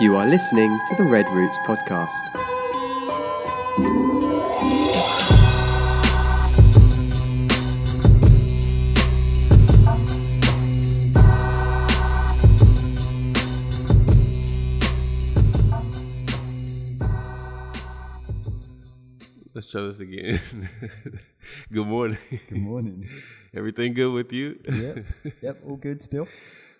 You are listening to the Red Roots podcast. Let's try this again. good morning. Good morning. Everything good with you? yep. Yep. All good still.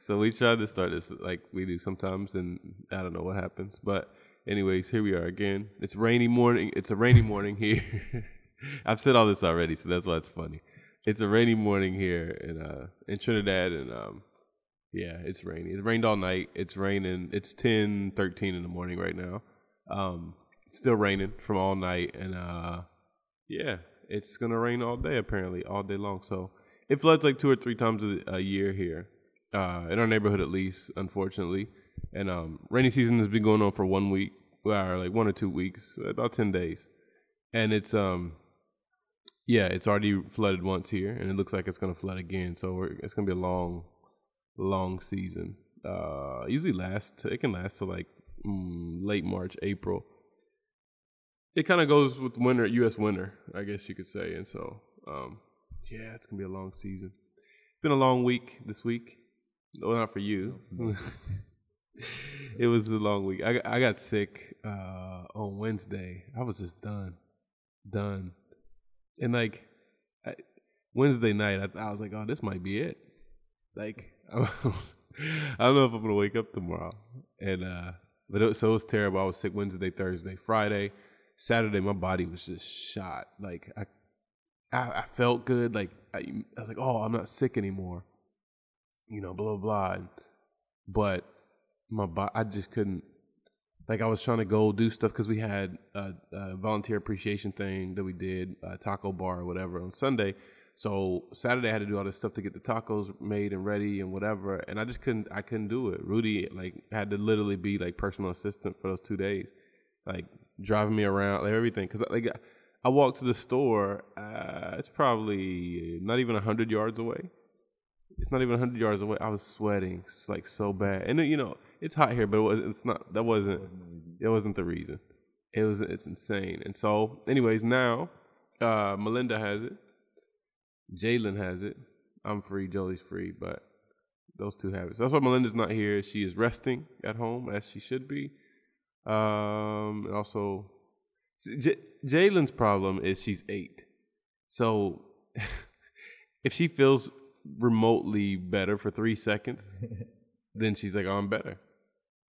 So we tried to start this like we do sometimes, and I don't know what happens. But anyways, here we are again. It's rainy morning. It's a rainy morning here. I've said all this already, so that's why it's funny. It's a rainy morning here in uh in Trinidad, and um yeah, it's rainy. It rained all night. It's raining. It's 10, 13 in the morning right now. Um, it's still raining from all night, and uh yeah, it's gonna rain all day apparently, all day long. So it floods like two or three times a, a year here, uh, in our neighborhood at least, unfortunately. And um, rainy season has been going on for one week, or like one or two weeks, about ten days, and it's um, yeah, it's already flooded once here, and it looks like it's gonna flood again. So it's gonna be a long, long season. Uh, usually lasts. It can last till like mm, late March, April it kind of goes with winter, U.S. winter, I guess you could say. And so, um, yeah, it's gonna be a long season. It's been a long week this week. Well, not for you. it was a long week. I I got sick uh, on Wednesday. I was just done, done, and like I, Wednesday night, I, I was like, oh, this might be it. Like I don't know if I'm gonna wake up tomorrow. And uh, but it, so it was terrible. I was sick Wednesday, Thursday, Friday. Saturday, my body was just shot. Like I, I, I felt good. Like I, I, was like, oh, I'm not sick anymore. You know, blah blah. blah. But my I just couldn't. Like I was trying to go do stuff because we had a, a, volunteer appreciation thing that we did, a taco bar or whatever on Sunday. So Saturday I had to do all this stuff to get the tacos made and ready and whatever, and I just couldn't. I couldn't do it. Rudy like had to literally be like personal assistant for those two days, like driving me around, like everything. Because like I walked to the store, uh, it's probably not even hundred yards away. It's not even hundred yards away. I was sweating, it's like so bad. And you know, it's hot here, but it was, it's not. That wasn't. It wasn't the reason. It was. It's insane. And so, anyways, now uh, Melinda has it. Jalen has it. I'm free. Jolie's free, but those two have it. So that's why Melinda's not here. She is resting at home as she should be. Um, and also, J- Jalen's problem is she's eight. So if she feels remotely better for three seconds, then she's like, oh, I'm better.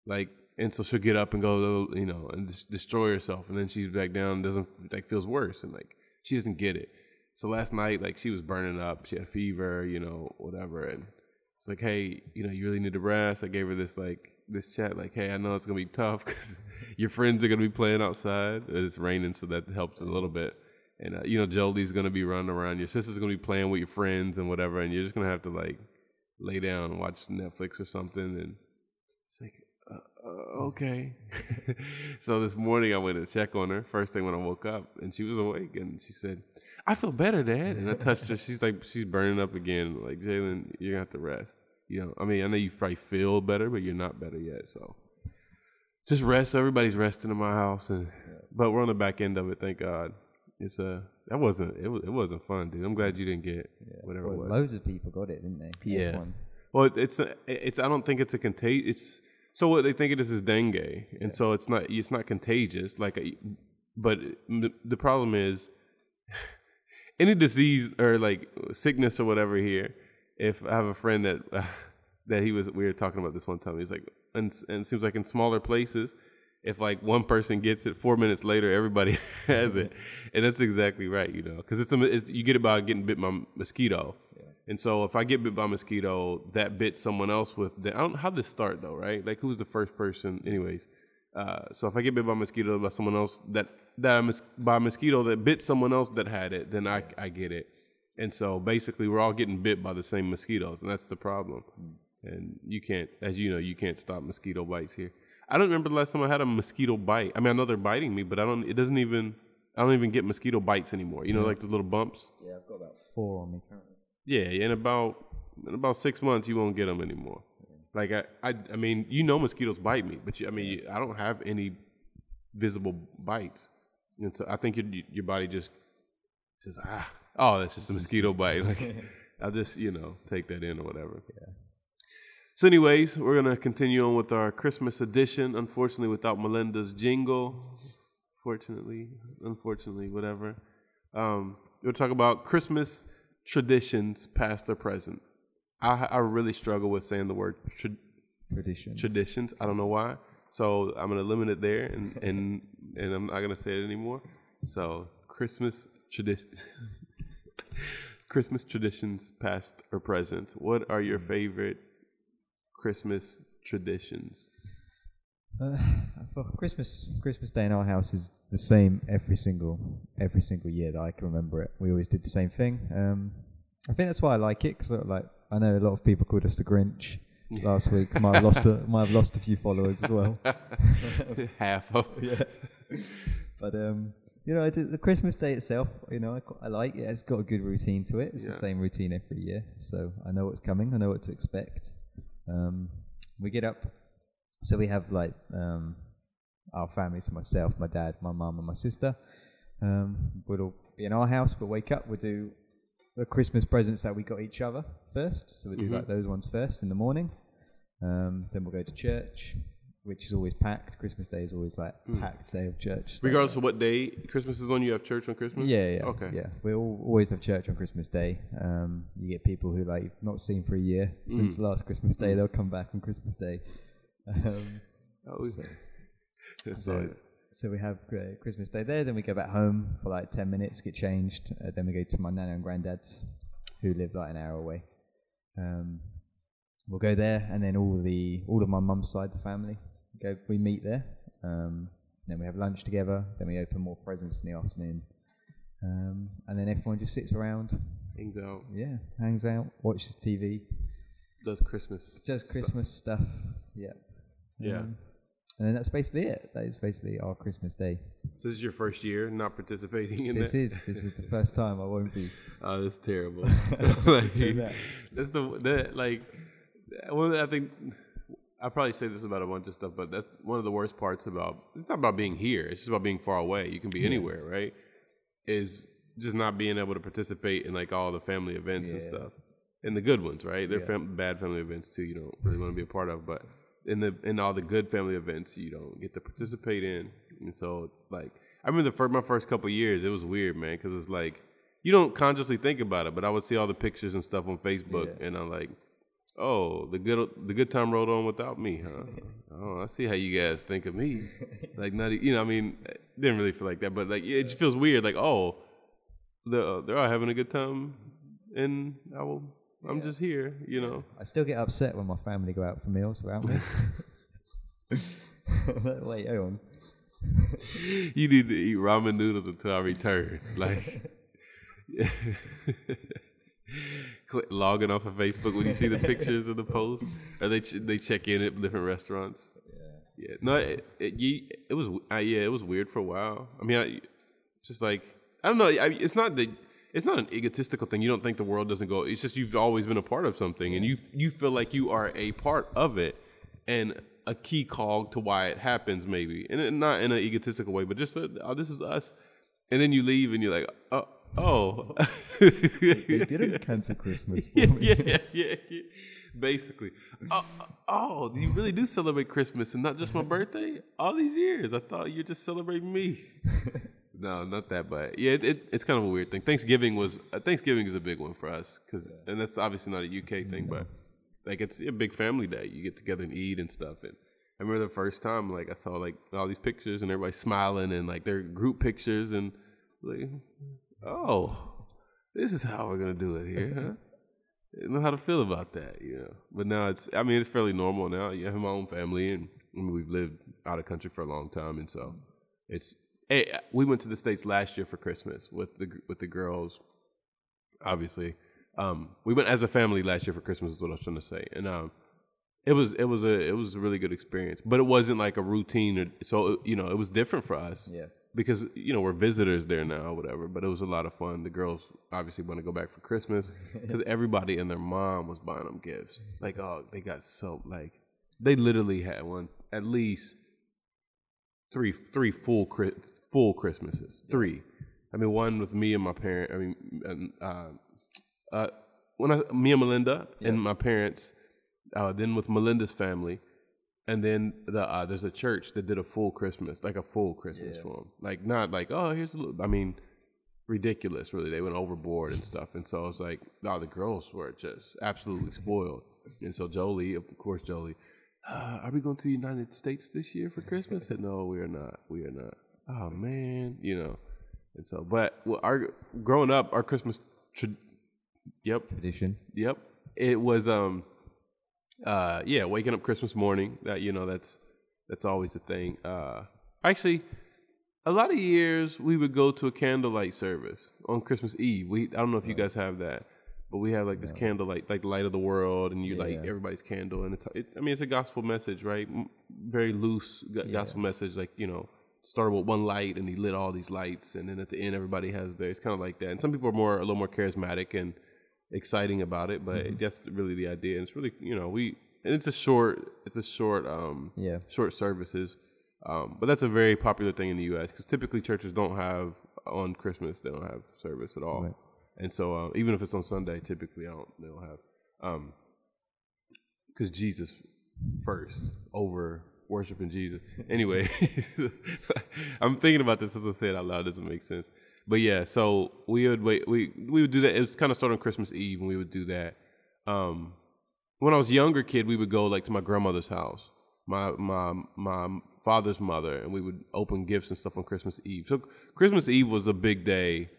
Like, and so she'll get up and go, you know, and destroy herself. And then she's back down, doesn't, like, feels worse. And like, she doesn't get it. So last night, like, she was burning up. She had fever, you know, whatever. And it's like, hey, you know, you really need to rest. I gave her this, like, this chat like, hey, I know it's gonna be tough because your friends are gonna be playing outside. It's raining, so that helps a little bit. And uh, you know, Jolie's gonna be running around. Your sister's gonna be playing with your friends and whatever, and you're just gonna have to like lay down and watch Netflix or something. And it's like, uh, uh, okay. so this morning I went to check on her first thing when I woke up, and she was awake, and she said, "I feel better, Dad." And I touched her. She's like, she's burning up again. Like Jalen, you're gonna have to rest. You know, I mean, I know you probably feel better, but you're not better yet. So just rest. Everybody's resting in my house, and but we're on the back end of it. Thank God. It's a uh, that wasn't it. Was, it wasn't fun, dude. I'm glad you didn't get yeah. whatever well, it was. Loads of people got it, didn't they? Yeah. Well, it's a, it's. I don't think it's a contagious. It's so what they think it is is dengue, and yeah. so it's not. It's not contagious. Like, a, but the problem is any disease or like sickness or whatever here if I have a friend that uh, that he was we were talking about this one time. He's like, and, and it seems like in smaller places, if like one person gets it, four minutes later everybody has it, and that's exactly right, you know, because it's, a, it's you get it by getting bit by a mosquito. Yeah. And so if I get bit by mosquito, that bit someone else with the, I don't how did this start though, right? Like who's the first person, anyways. Uh, so if I get bit by mosquito by someone else that that by mosquito that bit someone else that had it, then I I get it. And so basically, we're all getting bit by the same mosquitoes, and that's the problem. Mm. And you can't, as you know, you can't stop mosquito bites here. I don't remember the last time I had a mosquito bite. I mean, I know they're biting me, but I don't. It doesn't even. I don't even get mosquito bites anymore. You know, like the little bumps. Yeah, I've got about four on me currently. Yeah, in about in about six months, you won't get them anymore. Yeah. Like I, I, I mean, you know, mosquitoes bite me, but you, I mean, you, I don't have any visible bites, and so I think your your body just just ah, oh, that's just a mosquito bite. Like I'll just you know take that in or whatever. Yeah. So, anyways, we're gonna continue on with our Christmas edition. Unfortunately, without Melinda's jingle. Fortunately, unfortunately, whatever. Um, we'll talk about Christmas traditions, past or present. I, I really struggle with saying the word tra- Traditions. traditions. I don't know why. So I'm gonna limit it there, and and and I'm not gonna say it anymore. So Christmas tradition, Christmas traditions, past or present. What are your favorite Christmas traditions? Uh, for Christmas, Christmas Day in our house is the same every single every single year that I can remember it. We always did the same thing. Um, I think that's why I like it because like I know a lot of people called us the Grinch last week. Might have lost a might have lost a few followers as well. Half of yeah, but um, you know, the Christmas Day itself, you know, I, I like it. It's got a good routine to it. It's Yeah. the same routine every year, so I know what's coming. I know what to expect. Um, we get up, so we have like um, our family, so myself, my dad, my mum, and my sister. Um, we'll all be in our house. We'll wake up. We'll do the Christmas presents that we got each other first. So we do Mhm. like those ones first in the morning. Um, then we'll go to church, which is always packed. Christmas Day is always like Mm. packed day of church. Regardless of what day Christmas is on, you have church on Christmas. Yeah, yeah. Okay. Yeah. We all always have church on Christmas Day. Um, you get people who like you've not seen for a year since Mm. last Christmas Day. They'll come back on Christmas Day. Um, Oh, so, so, so we have uh, Christmas Day there. Then we go back home for like ten minutes, get changed. Uh, then we go to my nana and granddad's, who live like an hour away. Um, we'll go there, and then all the all of my mum's side, the family, go. We meet there. Um, then we have lunch together. Then we open more presents in the afternoon. Um, and then everyone just sits around, hangs out, yeah, hangs out, watches TV, does Christmas. does stuff. Christmas stuff. Yeah. Yeah. Um, and then that's basically it. That is basically our Christmas day. So this is your first year not participating in This is this is the first time I won't be. Oh, that's terrible. like, that's the that like one. I think I probably say this about a bunch of stuff, but that's one of the worst parts about. It's not about being here. It's just about being far away. You can be anywhere, right? Is just not being able to participate in like all the family events and stuff, and the good ones, right? They're Yeah. fam- bad family events too. You don't really want to be a part of, but in the in all the good family events, you don't get to participate in, and so it's like I remember the first, my first couple years, it was weird, man, because it's like you don't consciously think about it, but I would see all the pictures and stuff on Facebook, Yeah. and I'm like, oh, the good the good time rolled on without me, huh? oh, I see how you guys think of me, like not you know, I mean, didn't really feel like that, but like it just feels weird, like oh, they're uh, they're all having a good time, and I will. I'm just here, you know. I still get upset when my family go out for meals without me. Wait, hang on. you need to eat ramen noodles until I return. Like, Click- logging off of Facebook when you see the pictures of the post, or they ch- they check in at different restaurants. Yeah, yeah. No, it it, you, it was uh, yeah, it was weird for a while. I mean, I, just like I don't know. I, it's not the it's not an egotistical thing. You don't think the world doesn't go. It's just you've always been a part of something, and you you feel like you are a part of it, and a key cog to why it happens, maybe, and it- not in an egotistical way, but just uh, oh, this is us. And then you leave, and you're like, oh, oh. They didn't cancel Christmas for yeah, me. yeah, yeah, yeah. Basically. Oh, oh, you really do celebrate Christmas and not just my birthday? All these years, I thought you were just celebrating me. no, not that, but yeah, it, it, it's kind of a weird thing. Thanksgiving was uh, Thanksgiving is a big one for us because, and that's obviously not a UK thing, but like it's a big family day. You get together and eat and stuff. And I remember the first time, like I saw like all these pictures and everybody smiling and like their group pictures and like, oh, this is how we're gonna do it here, huh? I don't know how to feel about that, you know. But now it's, I mean, it's fairly normal now. You have my own family, and I mean, we've lived out of country for a long time, and so it's. Hey, we went to the states last year for Christmas with the with the girls. Obviously, um, we went as a family last year for Christmas. Is what I was trying to say, and um, it was it was a it was a really good experience, but it wasn't like a routine. Or, so you know, it was different for us. Yeah. Because you know we're visitors there now, whatever. But it was a lot of fun. The girls obviously want to go back for Christmas because everybody and their mom was buying them gifts. Like oh, they got so like they literally had one at least three three full full Christmases. Three. I mean, one with me and my parent. I mean, and, uh, uh, when I me and Melinda and my parents. Uh, then with Melinda's family, and then the uh, there's a church that did a full Christmas, like a full Christmas for them. Like not like oh here's a little. I mean, ridiculous. Really, they went overboard and stuff. And so it's like, oh, the girls were just absolutely spoiled. And so Jolie, of course, Jolie, uh, are we going to the United States this year for Christmas? I said, no, we are not. We are not. Oh man, you know. And so, but well, our growing up, our Christmas, tra- yep, Tradition. Yep. It was um uh yeah, waking up Christmas morning. That you know, that's that's always a thing. Uh actually a lot of years we would go to a candlelight service on Christmas Eve. We I don't know if you guys have that, but we have like this candlelight, like light of the world, and you light Yeah. everybody's candle, and it's it, I mean it's a gospel message, right? M- Very loose go- gospel message, like you know started with one light and he lit all these lights, and then at the end everybody has their. It's kind of like that, and some people are more a little more charismatic and exciting about it, but that's really the idea. And it's really you know we and it's a short it's a short um Yeah. short services. Um, but that's a very popular thing in the U.S. because typically churches don't have on Christmas they don't have service at all, Right. and so uh, even if it's on Sunday, typically I don't they don't have because Jesus first over worshiping Jesus. Anyway, I'm thinking about this as I say it out loud. It doesn't make sense, but yeah. So we would wait. We we would do that. It was kind of starting Christmas Eve, and we would do that. Um, when I was younger kid, we would go like to my grandmother's house, my my my father's mother, and we would open gifts and stuff on Christmas Eve. So Christmas Eve was a big day,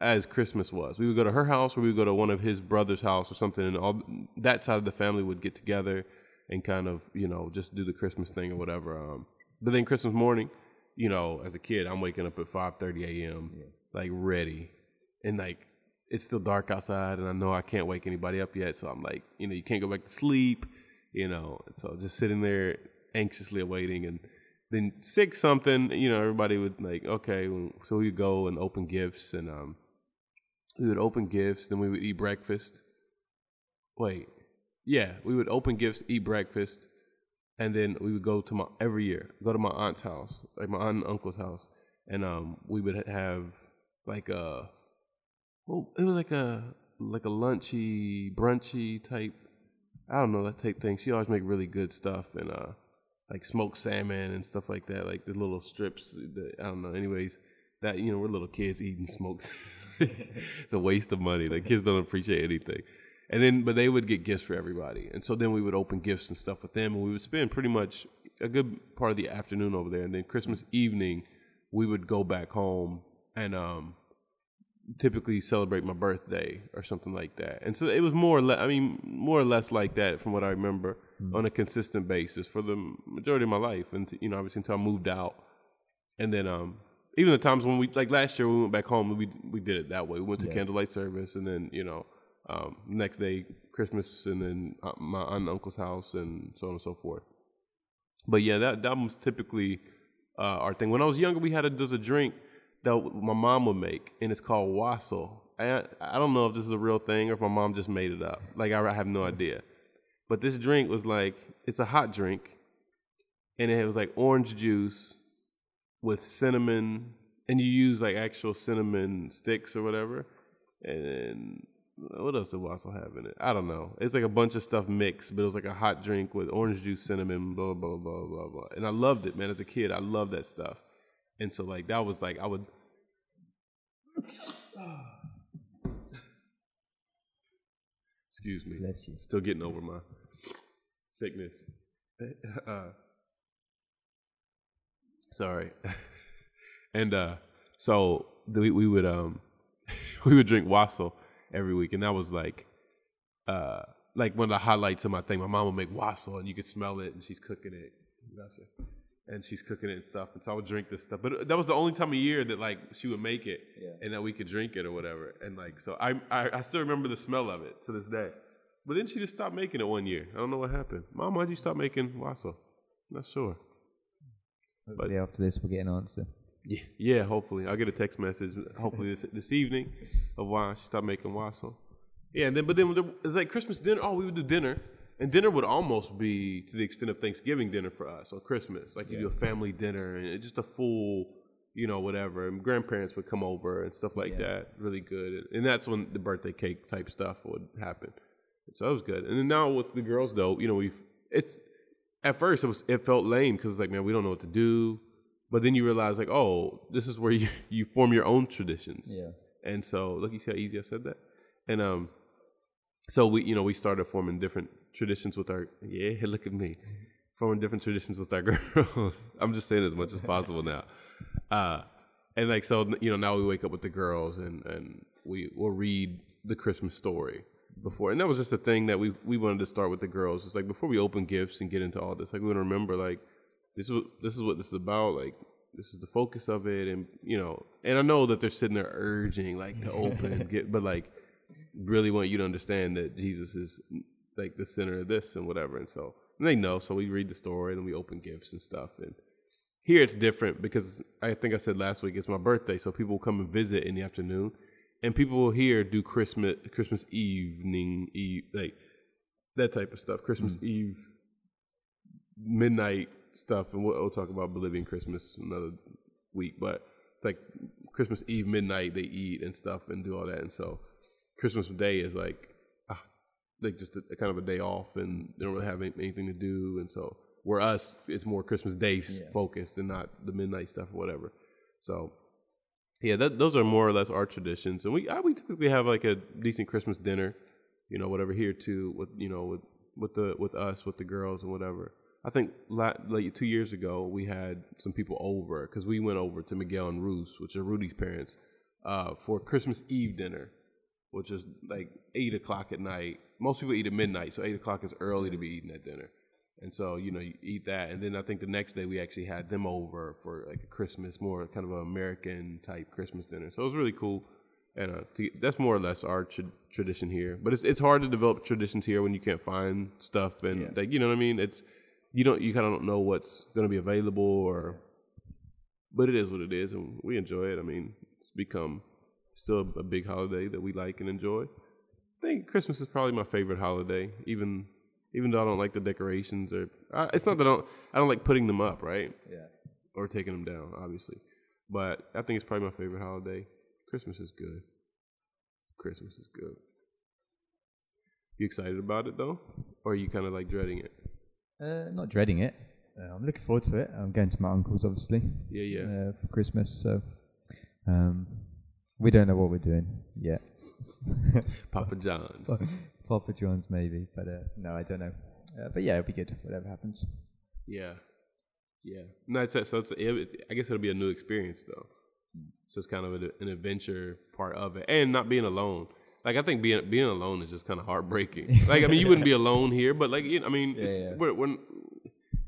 as Christmas was. We would go to her house, or we would go to one of his brother's house or something, and all that side of the family would get together and kind of you know just do the Christmas thing or whatever. Um, but then Christmas morning, you know, as a kid, I'm waking up at 5:30 a.m. like ready, and like it's still dark outside, and I know I can't wake anybody up yet. So I'm like, you know, you can't go back to sleep, you know. And so just sitting there anxiously awaiting, and then six something, you know, everybody would like, okay, so we go and open gifts, and um, we would open gifts, then we would eat breakfast. Wait, yeah, we would open gifts, eat breakfast, and then we would go to my every year go to my aunt's house, like my aunt and uncle's house, and um, we would have like a well, it was like a like a lunchy, brunchy type. I don't know that type thing. She always make really good stuff and uh, like smoked salmon and stuff like that. Like the little strips. That, I don't know. Anyways, that you know we're little kids eating smoked. it's a waste of money. The kids don't appreciate anything. And then, but they would get gifts for everybody, and so then we would open gifts and stuff with them, and we would spend pretty much a good part of the afternoon over there. And then Christmas evening, we would go back home and um, typically celebrate my birthday or something like that. And so it was more or less, I mean, more or less like that from what I remember on a consistent basis for the majority of my life. And, you know, obviously until I moved out. And then, um, even the times when we, like last year, we went back home, we, we did it that way. We went to candlelight service and then, you know, um, next day, Christmas, and then uh, my aunt and uncle's house and so on and so forth. But yeah, that, that was typically uh, our thing. When I was younger, we had a, there's a drink that my mom would make, and it's called wassail. I, I don't know if this is a real thing or if my mom just made it up. Like I have no idea. But this drink was like it's a hot drink, and it was like orange juice with cinnamon, and you use like actual cinnamon sticks or whatever. And what else did wassail have in it? I don't know. It's like a bunch of stuff mixed, but it was like a hot drink with orange juice, cinnamon, blah blah blah blah blah. And I loved it, man. As a kid, I loved that stuff. And so like that was like I would Excuse me. Bless you. Still getting over my sickness. Uh, sorry. and uh, so we, we would um we would drink wassail every week, and that was like uh like one of the highlights of my thing. My mom would make wassail, and you could smell it, and she's cooking it. And she's cooking it and stuff, and so I would drink this stuff. But that was the only time of year that like she would make it, and that we could drink it or whatever. And like so, I I, I still remember the smell of it to this day. But then she just stopped making it one year. I don't know what happened. Mom, why'd you stop making wassail? Not sure. Hopefully after this we'll get an answer. Yeah, yeah. Hopefully, I'll get a text message. Hopefully this this evening of why she stopped making wassail. Yeah, and then but then there- it's like Christmas dinner. Oh, we would do dinner, and dinner would almost be to the extent of Thanksgiving dinner for us or Christmas. Like you do a family dinner and just a full, you know, whatever. And grandparents would come over and stuff like that. Really good, and that's when the birthday cake type stuff would happen. So that was good. And then now with the girls though, you know, we've it's at first it was it felt lame because it's like man we don't know what to do, but then you realize like oh this is where you you form your own traditions. Yeah. And so look, you see how easy I said that. And um, so we you know we started forming different traditions with our yeah look at me forming different traditions with our girls. I'm just saying as much as possible now. Uh, and like so you know now we wake up with the girls and and we will read the Christmas story before, and that was just a thing that we we wanted to start with the girls. It's like before we open gifts and get into all this, like we want to remember like this is what, this is what this is about. Like this is the focus of it, and you know, and I know that they're sitting there urging like to open and get, but like really want you to understand that Jesus is like the center of this and whatever. And so and they know. So we read the story and we open gifts and stuff. And here it's different because I think I said last week it's my birthday, so people will come and visit in the afternoon, and people will here do Christmas Christmas evening eve like that type of stuff. Christmas mm. Eve midnight stuff, and we'll, we'll talk about Bolivian Christmas another week. But it's like Christmas Eve midnight they eat and stuff and do all that, and so Christmas Day is like ah, like just a, a kind of a day off, and they don't really have any- anything to do, and so where us it's more Christmas Day focused and not the midnight stuff or whatever. So yeah, that, those are more or less our traditions, and we I, we typically have like a decent Christmas dinner, you know, whatever here too, with you know with with the with us with the girls and whatever. I think la- like two years ago we had some people over because we went over to Miguel and Ruth, which are Rudy's parents, uh, for Christmas Eve dinner, which is like eight o'clock at night. Most people eat at midnight, so eight o'clock is early to be eating that dinner. And so, you know, you eat that. And then I think the next day we actually had them over for like a Christmas, more kind of an American type Christmas dinner. So it was really cool. And uh, to, that's more or less our tra- tradition here. But it's it's hard to develop traditions here when you can't find stuff and like you know what I mean. It's you don't you kind of don't know what's going to be available or, but it is what it is, and we enjoy it. I mean, it's become still a big holiday that we like and enjoy. I think Christmas is probably my favorite holiday, even even though I don't like the decorations or I, it's not that I don't I don't like putting them up, right? Yeah. Or taking them down, obviously. But I think it's probably my favorite holiday. Christmas is good. Christmas is good. You excited about it though, or are you kind of like dreading it? Uh, not dreading it. Uh, I'm looking forward to it. I'm going to my uncle's, obviously, Yeah, yeah. uh, for Christmas. So um, we don't know what we're doing yet. Papa John's. Papa John's, maybe, but uh, no, I don't know. Uh, but yeah, it'll be good. Whatever happens. Yeah, yeah. No, it's so it's. It, I guess it'll be a new experience though. So it's kind of a, an adventure part of it, and not being alone. Like I think being being alone is just kind of heartbreaking. like I mean, you wouldn't be alone here, but like you know, I mean, it's, yeah. We're, we're,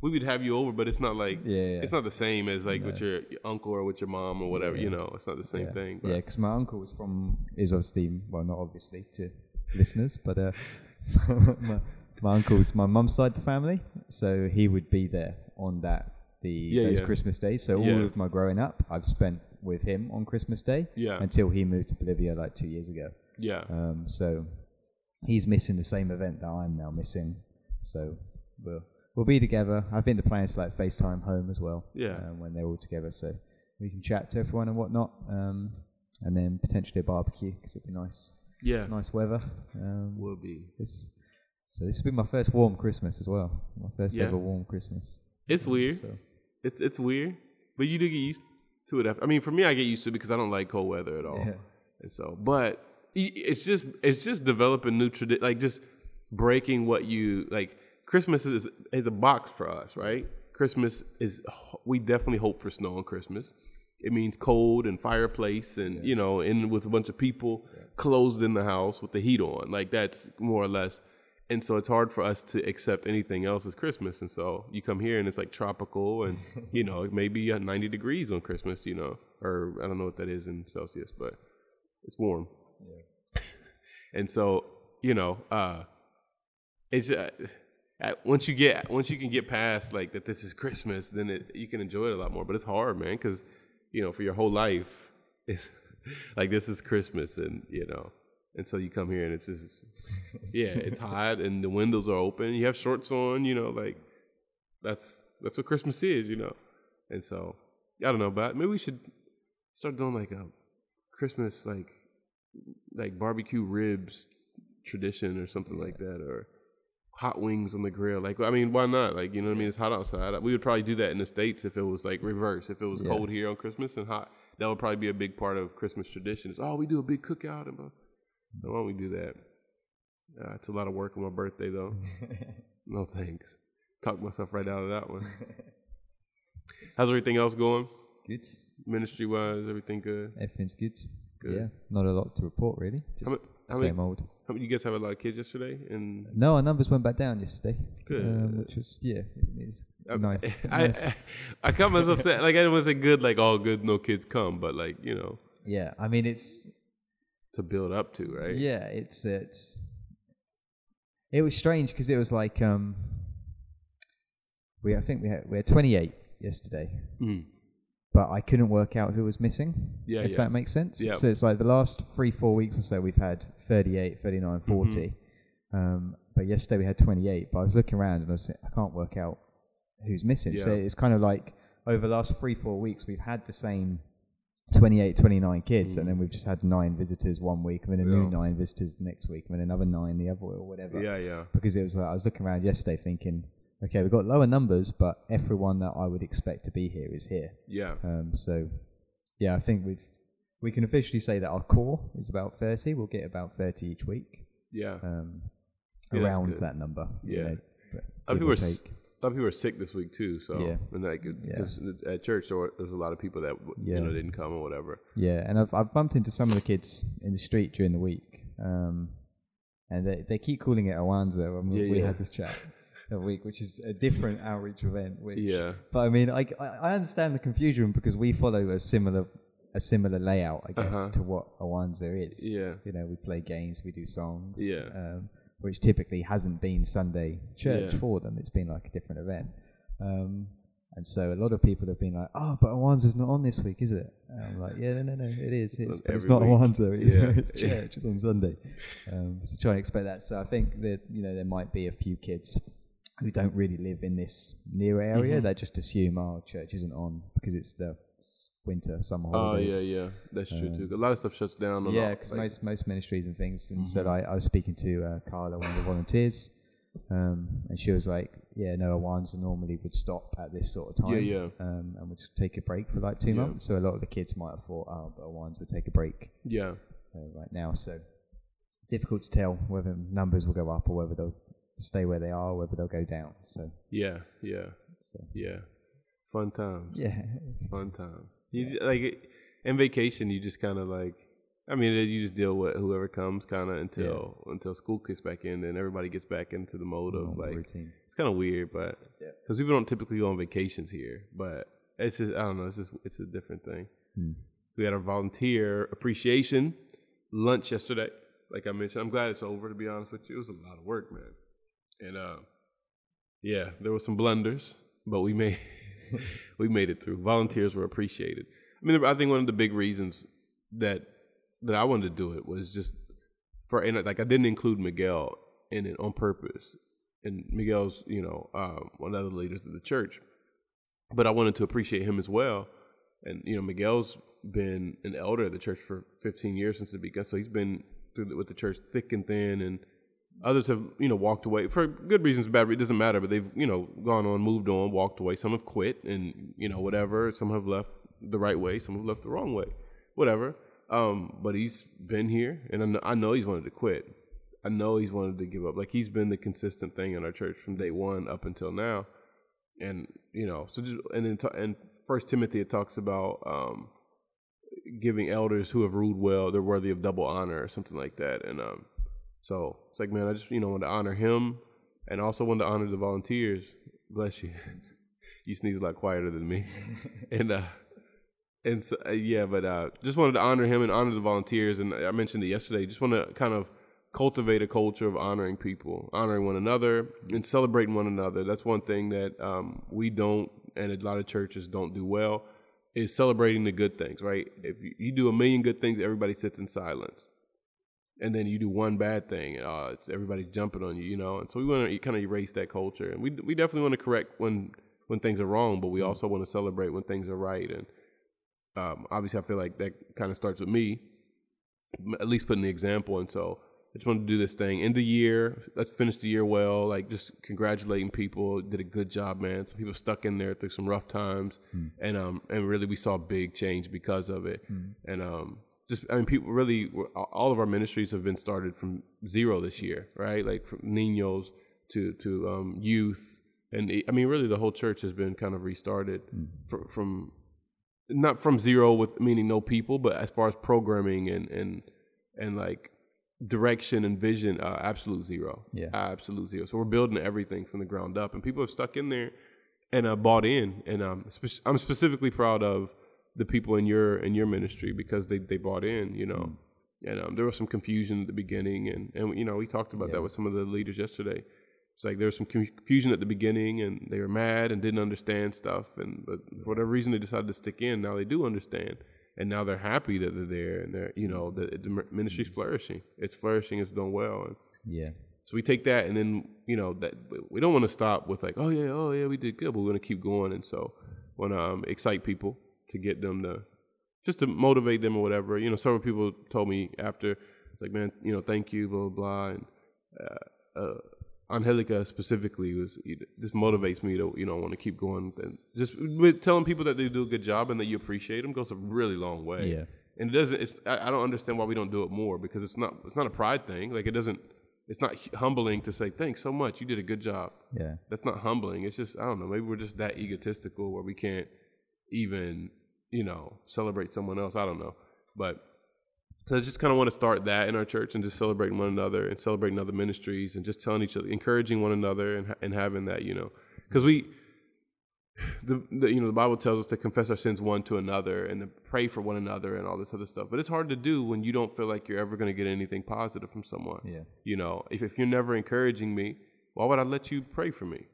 we would have you over, but it's not like Yeah, yeah. it's not the same as like with your, your uncle or with your mom or whatever. You know, it's not the same yeah. thing. But Yeah, because my uncle was from is obviously well, not obviously to listeners, but uh, my, my uncle's my mum's side of the family, so he would be there on that the Yeah, those yeah. Christmas days. So Yeah. all of my growing up, I've spent with him on Christmas Day Yeah. until he moved to Bolivia like two years ago. Yeah, Um, so he's missing the same event that I'm now missing. So we'll we'll be together. I think the plan is to like FaceTime home as well. Yeah. um, when they're all together, so we can chat to everyone and whatnot. Um, and then potentially a barbecue because it'd be nice, yeah. nice weather. Um, Will be. this, so this will be my first warm Christmas as well. My first Yeah. ever warm Christmas. It's weird. So It's it's weird, but you do get used to it. After. I mean, for me, I get used to it because I don't like cold weather at all. Yeah. And so, but i- it's just it's just developing new tradition, like just breaking what you like. Christmas is is a box for us, right? Christmas is we definitely hope for snow on Christmas. It means cold and fireplace and you know, and with a bunch of people closed in the house with the heat on. Like that's more or less. And so it's hard for us to accept anything else as Christmas. And so you come here and it's like tropical and you know, it may be uh, 90 degrees on Christmas, you know, or I don't know what that is in Celsius, but it's warm. And so, you know, uh, it's uh, once you get once you can get past like that this is Christmas, then it, you can enjoy it a lot more. But it's hard, man, because you know for your whole life, it's like this is Christmas, and you know, and so you come here and it's just yeah, it's hot and the windows are open. You have shorts on, you know, like that's that's what Christmas is, you know. And so I don't know, but maybe we should start doing like a Christmas like like barbecue ribs tradition or something like that, or hot wings on the grill. Like, I mean, why not? Like, you know what I mean? It's hot outside. We would probably do that in the states if it was like reverse. If it was Yeah. cold here on Christmas and hot, that would probably be a big part of Christmas traditions. Oh, we do a big cookout, and blah. why don't we do that? Uh, it's a lot of work on my birthday, though. no thanks. Talk myself right out of that one. How's everything else going? Good. Ministry wise, everything good? Everything's good. Good. Yeah. Not a lot to report really. Just How, ma- how many? same old. How many? You guys have a lot of kids yesterday? And No, our numbers went back down yesterday. Good. Um, which was yeah, it's I- nice. I, nice. I, I caught myself saying like I didn't want to say good, like all good, no kids come, but like you know yeah, I mean it's to build up to, right? yeah, it's it's it was strange because it was like um we I think we had we had 28 yesterday, Mhm. But I couldn't work out who was missing. Yeah, if yeah. that makes sense. Yeah. So it's like the last three, four weeks or so, we've had 38, 39, Mm-hmm. 40. Um, but yesterday we had 28. But I was looking around and I, was, I can't work out who's missing. Yeah. So it's kind of like over the last three, four weeks, we've had the same 28, 29 kids, and then we've just had nine visitors one week, and then a new Mm. Nine visitors the next week, and then another nine the other or whatever. yeah, yeah, Because it was like, I was looking around yesterday thinking, okay, we've got lower numbers, but everyone that I would expect to be here is here. yeah. Um, so, yeah, I think we've we can officially say that our core is about thirty. We'll get about thirty each week, yeah. um, Yeah, around that number. you Yeah. know, but Other people are s- take. A lot of people are sick this week too, so Yeah. and like because at church were, there's a lot of people that Yeah. you know didn't come or whatever. Yeah, and I've I've bumped into some of the kids in the street during the week, um, and they they keep calling it Awanza. And Yeah, we yeah. had this chat a week, which is a different outreach event. Which, Yeah. But I mean, I, I understand the confusion because we follow a similar a similar layout, I guess, Uh-huh. to what Awanza is. Yeah. You know, we play games, we do songs. Yeah. Um, which typically hasn't been Sunday church Yeah. for them. It's been like a different event. Um, and so a lot of people have been like, "Oh, but Awanza's not on this week, is it?" And I'm like, "Yeah, no, no, no, it is. It's, but it's not week." Awanza. It's, Yeah. it's church. It's on Sunday." Um, so try and expect that. So I think that you know there might be a few kids who don't really live in this near area Mm-hmm. that just assume, "Oh, church isn't on because it's the winter, summer holidays. Oh holidays." yeah, yeah, that's true too. A lot of stuff shuts down. a Yeah, because like- most most ministries and things. And Mm-hmm. so like, I was speaking to uh, Carla, one of the volunteers, um, and she was like, "Yeah, no, Awanza normally would stop at this sort of time, Yeah, yeah. um, and would take a break for like two Yeah. months." So a lot of the kids might have thought, "Oh, but Awanza would take a break yeah, uh, right now." So difficult to tell whether numbers will go up or whether they'll stay where they are, whether they'll go down. So, yeah, yeah, so yeah. Fun times. yeah, fun times. You ju- like in vacation, you just kind of like. I mean, you just deal with whoever comes, kind of until until school kicks back in, and everybody gets back into the mode of like routine. it's kind of weird, but because people don't typically go on vacations here, but it's just I don't know, it's just it's a different thing. Hmm. We had our volunteer appreciation lunch yesterday, like I mentioned. I'm glad it's over. To be honest with you, it was a lot of work, man, and uh, yeah, there were some blunders, but we made we made it through. Volunteers were appreciated. I mean, I think one of the big reasons that that I wanted to do it was just for and like I didn't include Miguel in it on purpose, and Miguel's you know uh, one of the leaders of the church, but I wanted to appreciate him as well. And you know, Miguel's been an elder of the church for 15 years since it began, so he's been through with the church thick and thin, and others have you know walked away for good reasons, bad. Reasons it doesn't matter, but they've you know gone on, moved on, walked away. Some have quit, and you know whatever. Some have left the right way, some have left the wrong way, whatever. Um, but he's been here, and I know, I know he's wanted to quit. I know he's wanted to give up. Like he's been the consistent thing in our church from day one up until now, and you know, so just and in and First Timothy it talks about um, giving elders who have ruled well, they're worthy of double honor or something like that. And um, so it's like, man, I just you know want to honor him, and also want to honor the volunteers. Bless you. you sneeze a lot quieter than me, and uh, and so, uh, yeah, but uh, just wanted to honor him and honor the volunteers. And I mentioned it yesterday. Just want to kind of cultivate a culture of honoring people, honoring one another, and celebrating one another. That's one thing that um, we don't, and a lot of churches don't do well, is celebrating the good things. Right? If you, you do a million good things, everybody sits in silence, and then you do one bad thing, uh, it's everybody's jumping on you. You know, and so we want to kind of erase that culture, and we we definitely want to correct when when things are wrong, but we also want to celebrate when things are right. And um, obviously, I feel like that kind of starts with me, at least putting the example. And so I just wanted to do this thing. End the year, let's finish the year well. Like just congratulating people, did a good job, man. Some people stuck in there through some rough times, Mm. and um, and really we saw big change because of it. And um, just I mean, people really, all of our ministries have been started from zero this year, right? Like from Ninos to to um, youth, and I mean, really, the whole church has been kind of restarted fr- from not from zero with meaning no people, but as far as programming and and and like direction and vision, uh, absolute zero. Yeah. absolute zero. So we're building everything from the ground up, and people have stuck in there and uh, bought in. And um, spe- I'm specifically proud of the people in your in your ministry because they they bought in. You know, and um, there was some confusion at the beginning, and and you know we talked about that with some of the leaders yesterday. It's like there was some confusion at the beginning, and they were mad and didn't understand stuff. And but for whatever reason, they decided to stick in. Now they do understand, and now they're happy that they're there, and they're you know the, the ministry's flourishing. It's flourishing. It's doing well, and Yeah. so we take that, and then you know that we don't want to stop with like, oh yeah, oh yeah, we did good, but we want to keep going, and so want to um, excite people to get them to just to motivate them or whatever. You know, several people told me after, it's like, man, you know, thank you, blah blah, blah. and uh, uh, Angelica specifically was this motivates me to you know want to keep going and just with telling people that they do a good job and that you appreciate them goes a really long way. Yeah. And it doesn't. It's I, I don't understand why we don't do it more because it's not. It's not a pride thing. Like it doesn't. It's not humbling to say thanks so much. You did a good job. Yeah. That's not humbling. It's just I don't know. Maybe we're just that egotistical where we can't even you know celebrate someone else. I don't know. But so I just kind of want to start that in our church and just celebrating one another and celebrating other ministries and just telling each other, encouraging one another and and having that you know because we. The, the you know the Bible tells us to confess our sins one to another and to pray for one another and all this other stuff. But it's hard to do when you don't feel like you're ever going to get anything positive from someone. Yeah. You know, if if you're never encouraging me, why would I let you pray for me?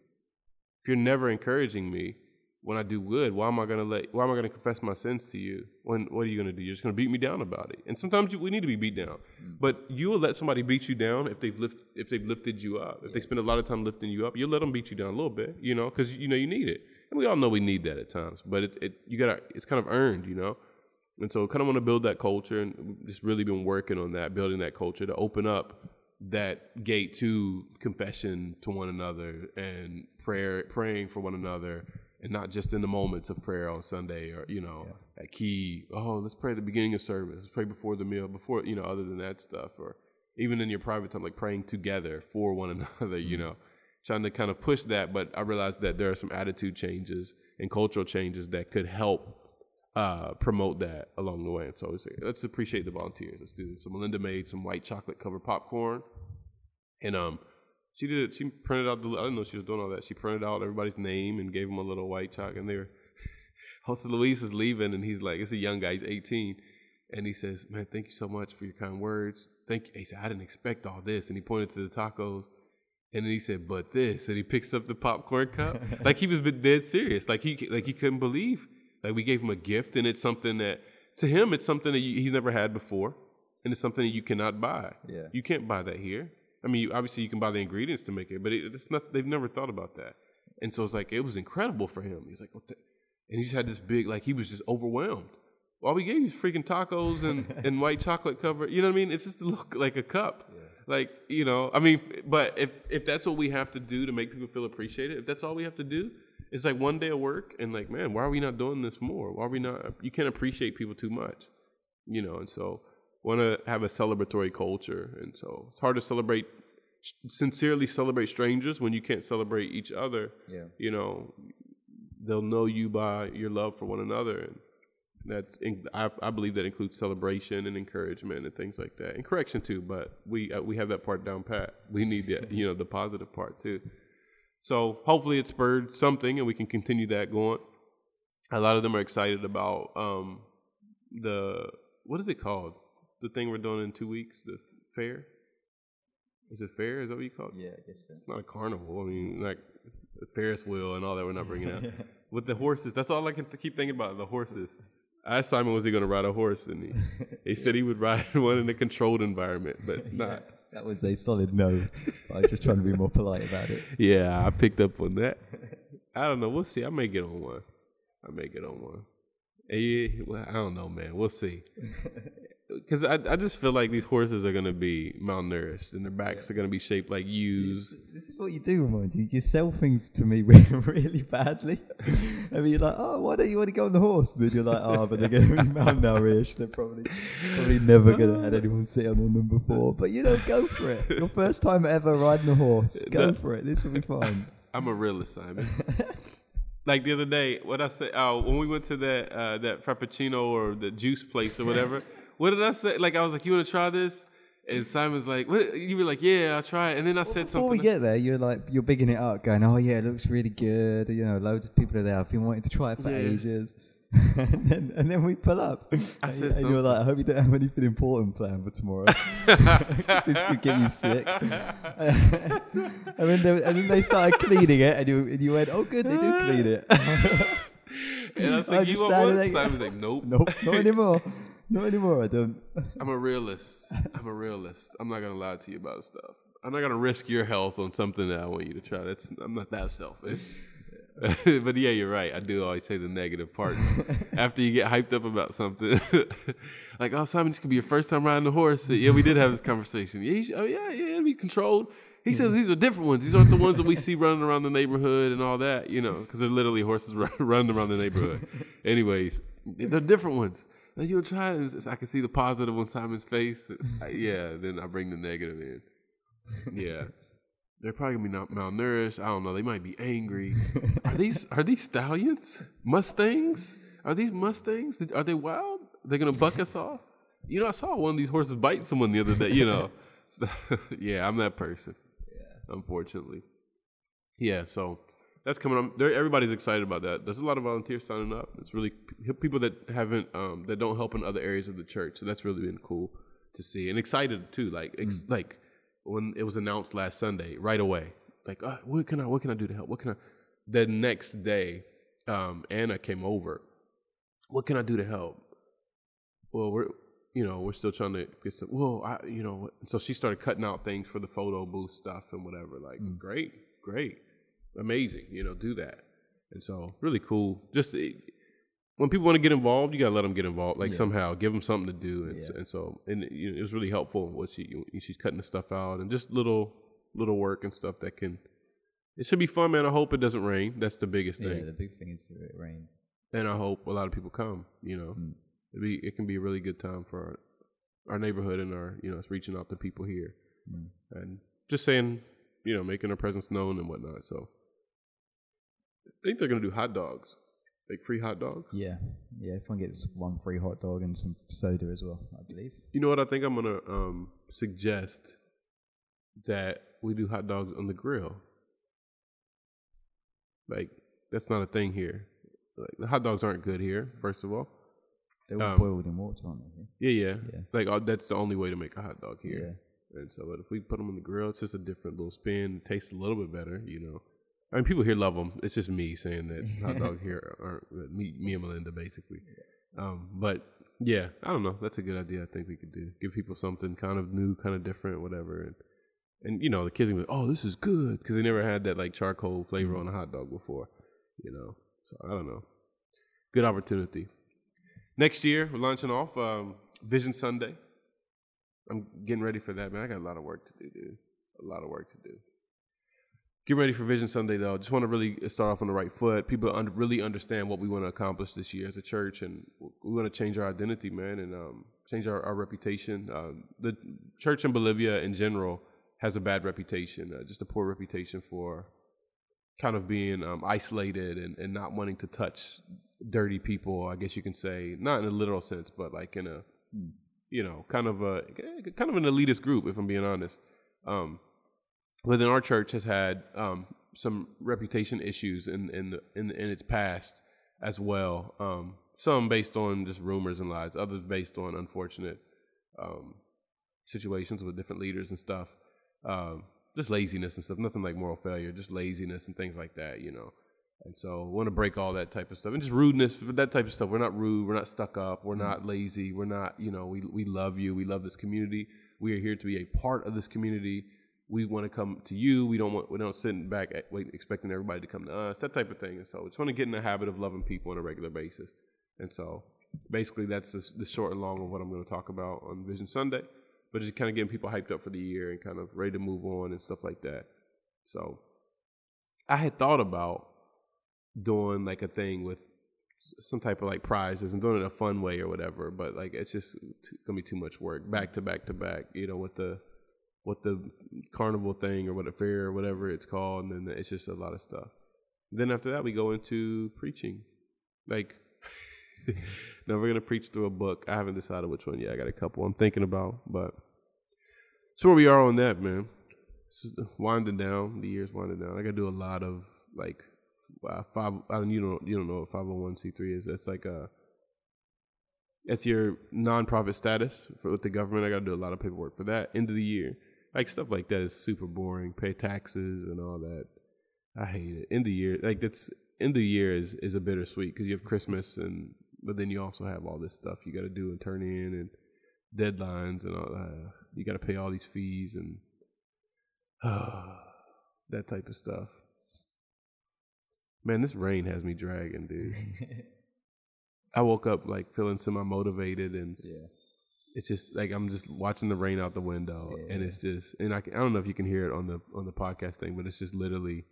If you're never encouraging me when I do good, why am I going to let? Why am I going to confess my sins to you? When what are you going to do? You're just going to beat me down about it. And sometimes you, we need to be beat down, mm. but you will let somebody beat you down if they've lift if they've lifted you up. If they spend a lot of time lifting you up, you'll let them beat you down a little bit, you know, because you know you need it. And we all know we need that at times, but it, it you got to it's kind of earned, you know. And so, kind of want to build that culture, and just really been working on that, building that culture to open up that gate to confession to one another and prayer, praying for one another, and not just in the moments of prayer on Sunday or you know at key. Oh, let's pray at the beginning of service. Let's pray before the meal, before you know, other than that stuff, or even in your private time, like praying together for one another. You know, trying to kind of push that. But I realized that there are some attitude changes and cultural changes that could help uh, promote that along the way. And so it's, let's appreciate the volunteers. Let's do this. So Melinda made some white chocolate covered popcorn, and um, she did. it. She printed out the. I didn't know she was doing all that. She printed out everybody's name and gave them a little white chalk And they were. Jose Luis is leaving, and he's like, "It's a young guy. He's 18." And he says, "Man, thank you so much for your kind words. Thank you." He said, "I didn't expect all this." And he pointed to the tacos. And then he said, "But this," and he picks up the popcorn cup, like he was dead serious, like he like he couldn't believe, like we gave him a gift, and it's something that to him it's something that you, he's never had before, and it's something that you cannot buy. Yeah. you can't buy that here. I mean, obviously you can buy the ingredients to make it, but it, it's not. They've never thought about that, and so it's like it was incredible for him. He's like, what the? and he just had this big, like he was just overwhelmed. All we gave you freaking tacos and, and white chocolate cover. You know what I mean? It's just to look like a cup. Like, you know, I mean, but if if that's what we have to do to make people feel appreciated, if that's all we have to do, it's like one day of work and like, man, why are we not doing this more? Why are we not you can't appreciate people too much. You know, and so want to have a celebratory culture. And so it's hard to celebrate sincerely celebrate strangers when you can't celebrate each other. Yeah. You know, they'll know you by your love for one another and that's in, I, I believe that includes celebration and encouragement and things like that and correction too but we uh, we have that part down pat we need the you know the positive part too so hopefully it spurred something and we can continue that going a lot of them are excited about um the what is it called the thing we're doing in two weeks the fair Is it fair? Is that what you call it? Yeah, I guess so. It's not a carnival. I mean, like Ferris wheel and all that. We're not bringing out with the horses. That's all I can th- keep thinking about. The horses. I asked Simon, was he going to ride a horse, and he, he said he would ride one in a controlled environment, but not. That was a solid no. I was just trying to be more polite about it. Yeah, I picked up on that. I don't know. We'll see. I may get on one. I may get on one. Eh, Yeah, well, I don't know, man. We'll see. Because I, I just feel like these horses are going to be malnourished and their backs are going to be shaped like U's. This is what you do, remind you. You sell things to me really badly. I mean, you're like, oh, why don't you want to go on the horse? And then you're like, oh, but they're going to be malnourished. They're probably probably never going to ah. had anyone sit on them before. But you know, go for it. Your first time ever riding a horse. Go for it. This will be fine. I'm a realist, Simon. like the other day, what I said, oh, when we went to that uh, that Frappuccino or the juice place or whatever, what did I say? Like I was like, "You want to try this?" And Simon's like, "What?" You were like, "Yeah, I'll try it." And then I said Before we get there, you're like, you're bigging it up, going, oh yeah, it looks really good. You know, loads of people are there. I've been wanting to try it for Yeah. ages. and, then, and then we pull up. I and, said and you're like, I hope you don't have anything important planned for tomorrow. this could get you sick. and, then they, and then they started cleaning it, and you, and you went, oh good, they do clean it. and I was I like, "You just want one?" like- Simon's like, "Nope." nope, not anymore. Not anymore, I don't. I'm a realist. I'm a realist. I'm not gonna lie to you about stuff. I'm not gonna risk your health on something that I want you to try. That's I'm not that selfish. but yeah, you're right. I do always say the negative part. After you get hyped up about something, like, oh, Simon, this could be your first time riding a horse. Yeah, we did have this conversation. Yeah, should- oh yeah, yeah, it'll be controlled. He says mm-hmm. these are different ones. These aren't the ones that we see running around the neighborhood and all that, you know, because they're literally horses running around the neighborhood. Anyways, they're different ones. Then you'll try it. and I can see the positive on Simon's face. I- yeah, then I bring the negative in. Yeah. They're probably gonna be not malnourished. I don't know. They might be angry. Are these are these stallions? Mustangs? Are these Mustangs? Are they wild? They're gonna buck us off? You know, I saw one of these horses bite someone the other day. You know, So, yeah, I'm that person. Yeah, unfortunately. Yeah, so that's coming up. There, everybody's excited about that. There's a lot of volunteers signing up. It's really p- people that haven't um, that don't help in other areas of the church. So that's really been cool to see and excited too. Like ex- like when it was announced last Sunday, right away. Like, uh, what can I what can I do to help? What can I? The next day, um, Anna came over. What can I do to help? Well, we're you know we're still trying to get some. Well, I you know so she started cutting out things for the photo booth stuff and whatever. Like, great, great, amazing. You know, do that. And so really cool. Just eh, when people want to get involved, you gotta let them get involved. Like somehow, give them something to do. And, so- and so, and you know, it was really helpful what she she's cutting the stuff out and just little little work and stuff that can. It should be fun, man. I hope it doesn't rain. That's the biggest Yeah, thing the big thing is it rains. and I hope a lot of people come. You know, It'd be it can be a really good time for our, our neighborhood and our you know it's reaching out to people here and just saying you know making our presence known and whatnot. So I think they're gonna do hot dogs, like free hot dogs. Yeah, yeah. If one gets one free hot dog and some soda as well, I believe. You know what? I think I'm gonna um, suggest that we do hot dogs on the grill. Like that's not a thing here. Like the hot dogs aren't good here. First of all. They're all Um, boiled in water, aren't they? Yeah, yeah. Yeah. Like uh, that's the only way to make a hot dog here. And so, but if we put them on the grill, it's just a different little spin. It tastes a little bit better, you know. I mean, people here love them. It's just me saying that hot dog here aren't me, me and Melinda basically. Um, but yeah, I don't know. That's a good idea. I think we could do give people something kind of new, kind of different, whatever. And and you know, the kids be like, "Oh, this is good," because they never had that like charcoal flavor on a hot dog before, you know. So I don't know. Good opportunity. Next year, we're launching off um, Vision Sunday. I'm getting ready for that, man. I got a lot of work to do, dude. A lot of work to do. Get ready for Vision Sunday, though. Just want to really start off on the right foot. People un- really understand what we want to accomplish this year as a church, and we want to change our identity, man, and um, change our, our reputation. Um, the church in Bolivia, in general, has a bad reputation, uh, just a poor reputation for kind of being um, isolated and, and not wanting to touch dirty people. I guess you can say, not in a literal sense, but like in a you know, kind of a kind of an elitist group, if I'm being honest. Um, within our church has had um, some reputation issues in in, the, in in its past as well. Um, some based on just rumors and lies, others based on unfortunate um, situations with different leaders and stuff. um, just laziness and stuff. Nothing like moral failure, just laziness and things like that. You know. And so, want to break all that type of stuff and just rudeness, that type of stuff. We're not rude. We're not stuck up. We're not lazy. We're not, you know, we we love you. We love this community. We are here to be a part of this community. We want to come to you. We don't want we don't sit back at, wait, expecting everybody to come to us. That type of thing. And so, we just want to get in the habit of loving people on a regular basis. And so, basically, that's the, the short and long of what I'm going to talk about on Vision Sunday. But just kind of getting people hyped up for the year and kind of ready to move on and stuff like that. So, I had thought about doing like a thing with some type of like prizes and doing it a fun way or whatever. But like it's just too, gonna be too much work, back to back to back. You know, with the with the carnival thing or what a fair or whatever it's called, and then it's just a lot of stuff. Then after that, we go into preaching. Like, now we're gonna preach through a book. I haven't decided which one yet. I got a couple I'm thinking about, but so where we are on that, man. Just winding down. The year's winding down. I got to do a lot of like uh, five. I don't, you don't you don't know what five hundred one c three is. It's like a. It's your nonprofit status for with the government. I got to do a lot of paperwork for that. End of the year, like stuff like that is super boring. Pay taxes and all that. I hate it. End of the year, like that's end of the year is is a bittersweet because you have Christmas and but then you also have all this stuff you got to do and turn in and deadlines and all. Uh, you got to pay all these fees and uh, that type of stuff. Man, this rain has me dragging, dude. I woke up like feeling semi motivated, and Yeah. It's just like I'm just watching the rain out the window, and it's just and I, can, I don't know if you can hear it on the on the podcast thing, but it's just literally.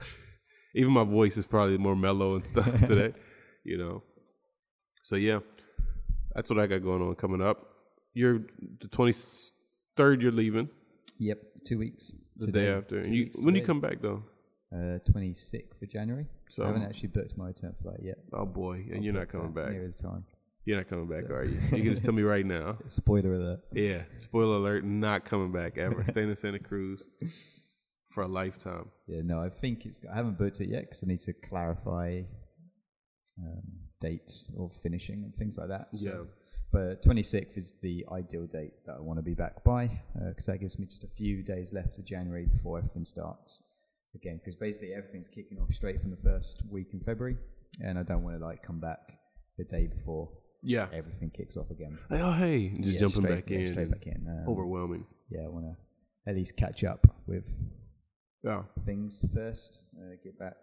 even my voice is probably more mellow and stuff today, you know. So yeah, that's what I got going on coming up. You're the twenty third. You're leaving Yep. Two weeks. the today. day after, and you when do you come back though? Uh, 26th of January. So I haven't actually booked my return flight yet. oh boy, and I'll you're not coming back. Near the time. You're not coming back, So- are you? You can just tell me right now. Spoiler alert. Yeah, spoiler alert, not coming back ever. Staying in Santa Cruz for a lifetime. Yeah, no, I think it's. I haven't booked it yet because I need to clarify um, dates of finishing and things like that. So, Yeah. But 26th is the ideal date that I want to be back by because that gives me just a few days left of January before everything starts again. Because basically everything's kicking off straight from the first week in February, and I don't want to like come back the day before Yeah. everything kicks off again. Like, oh hey, just Yeah, jumping straight- back yeah, in. straight back in. Um, Overwhelming. Yeah, I want to at least catch up with Yeah. things first. Uh, get back,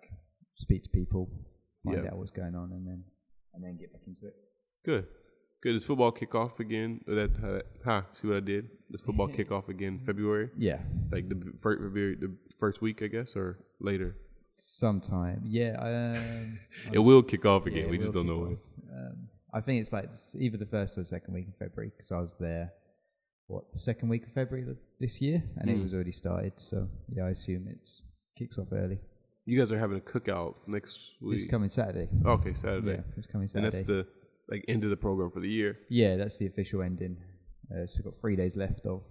speak to people, find Yeah. out what's going on, and then and then get back into it. Good. Good. Does football kick off again? That uh, huh? See what I did? Does football kick off again February? Yeah, Like the first the first week, I guess, or later. sometime. Yeah, um, It will kick off again. it we just don't know when. Um, I think it's like either the first or the second week of February because I was there. What second week of February this year, and it Mm. was already started. So yeah, I assume it kicks off early. You guys are having a cookout next This week. coming Saturday. okay, Saturday. Yeah, it's coming and that's the like end of the program for the year. Yeah, that's the official ending. Uh, so we've got three days left of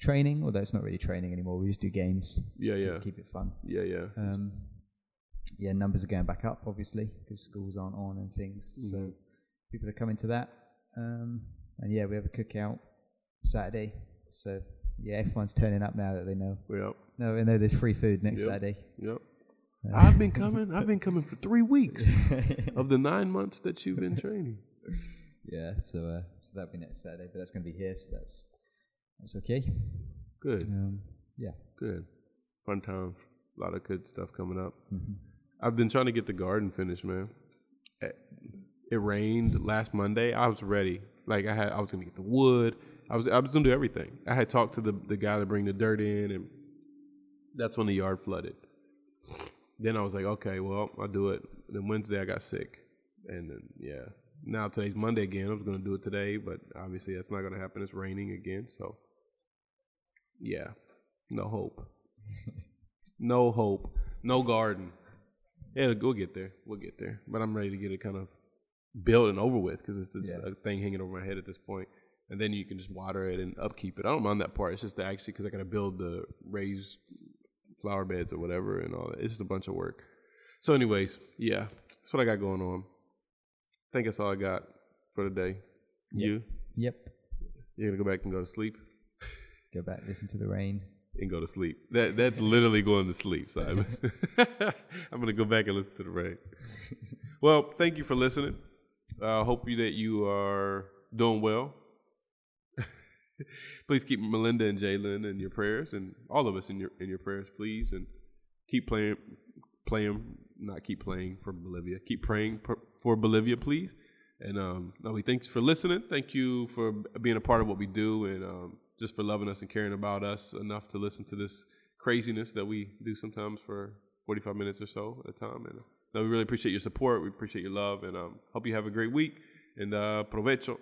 training, although it's not really training anymore. We just do games. Yeah, yeah, Keep it fun. yeah, yeah. Um, yeah, numbers are going back up, obviously, because schools aren't on and things. So Mhm. People are coming to that. Um, and yeah, we have a cookout Saturday. So yeah, everyone's turning up now that they know. Yep, No, they know there's free food next Yep. Saturday. yep. Uh, I've been coming. I've been coming for three weeks of the nine months that you've been training. yeah, so uh, so that'll be next Saturday, but that's going to be here, so that's that's okay. Good, Um, yeah. good, fun times. A lot of good stuff coming up. hmm I've been trying to get the garden finished, man. It, rained last Monday. I was ready. Like I had, I was gonna get the wood. I was, I was gonna do everything. I had talked to the the guy to bring the dirt in, and that's when the yard flooded. Then I was like, okay, well, I'll do it. Then Wednesday I got sick, and then yeah. Now today's Monday again. I was gonna do it today, but obviously that's not gonna happen. It's raining again, so yeah, no hope. no hope. No garden. Yeah, we'll get there. We'll get there. But I'm ready to get it kind of built and over with because it's just Yeah. a thing hanging over my head at this point. And then you can just water it and upkeep it. I don't mind that part. It's just actually because I got to build the raised flower beds or whatever and all that. It's just a bunch of work. So, anyways, yeah, that's what I got going on. I think that's all I got for today. You, Yep. you're gonna go back and go to sleep. Go back, listen to the rain. and go to sleep. That that's literally going to sleep, Simon. I'm gonna go back and listen to the rain. well, thank you for listening. I uh, hope you that you are doing well. please keep Melinda and Jalen in your prayers, and all of us in your in your prayers, please, and keep playing, playing, not keep playing for Bolivia. Keep praying for Bolivia, please. And um, no, we thanks for listening. Thank you for being a part of what we do, and um, just for loving us and caring about us enough to listen to this craziness that we do sometimes for 45 minutes or so at a time. And we really appreciate your support. We appreciate your love, and um, hope you have a great week. And uh, provecho.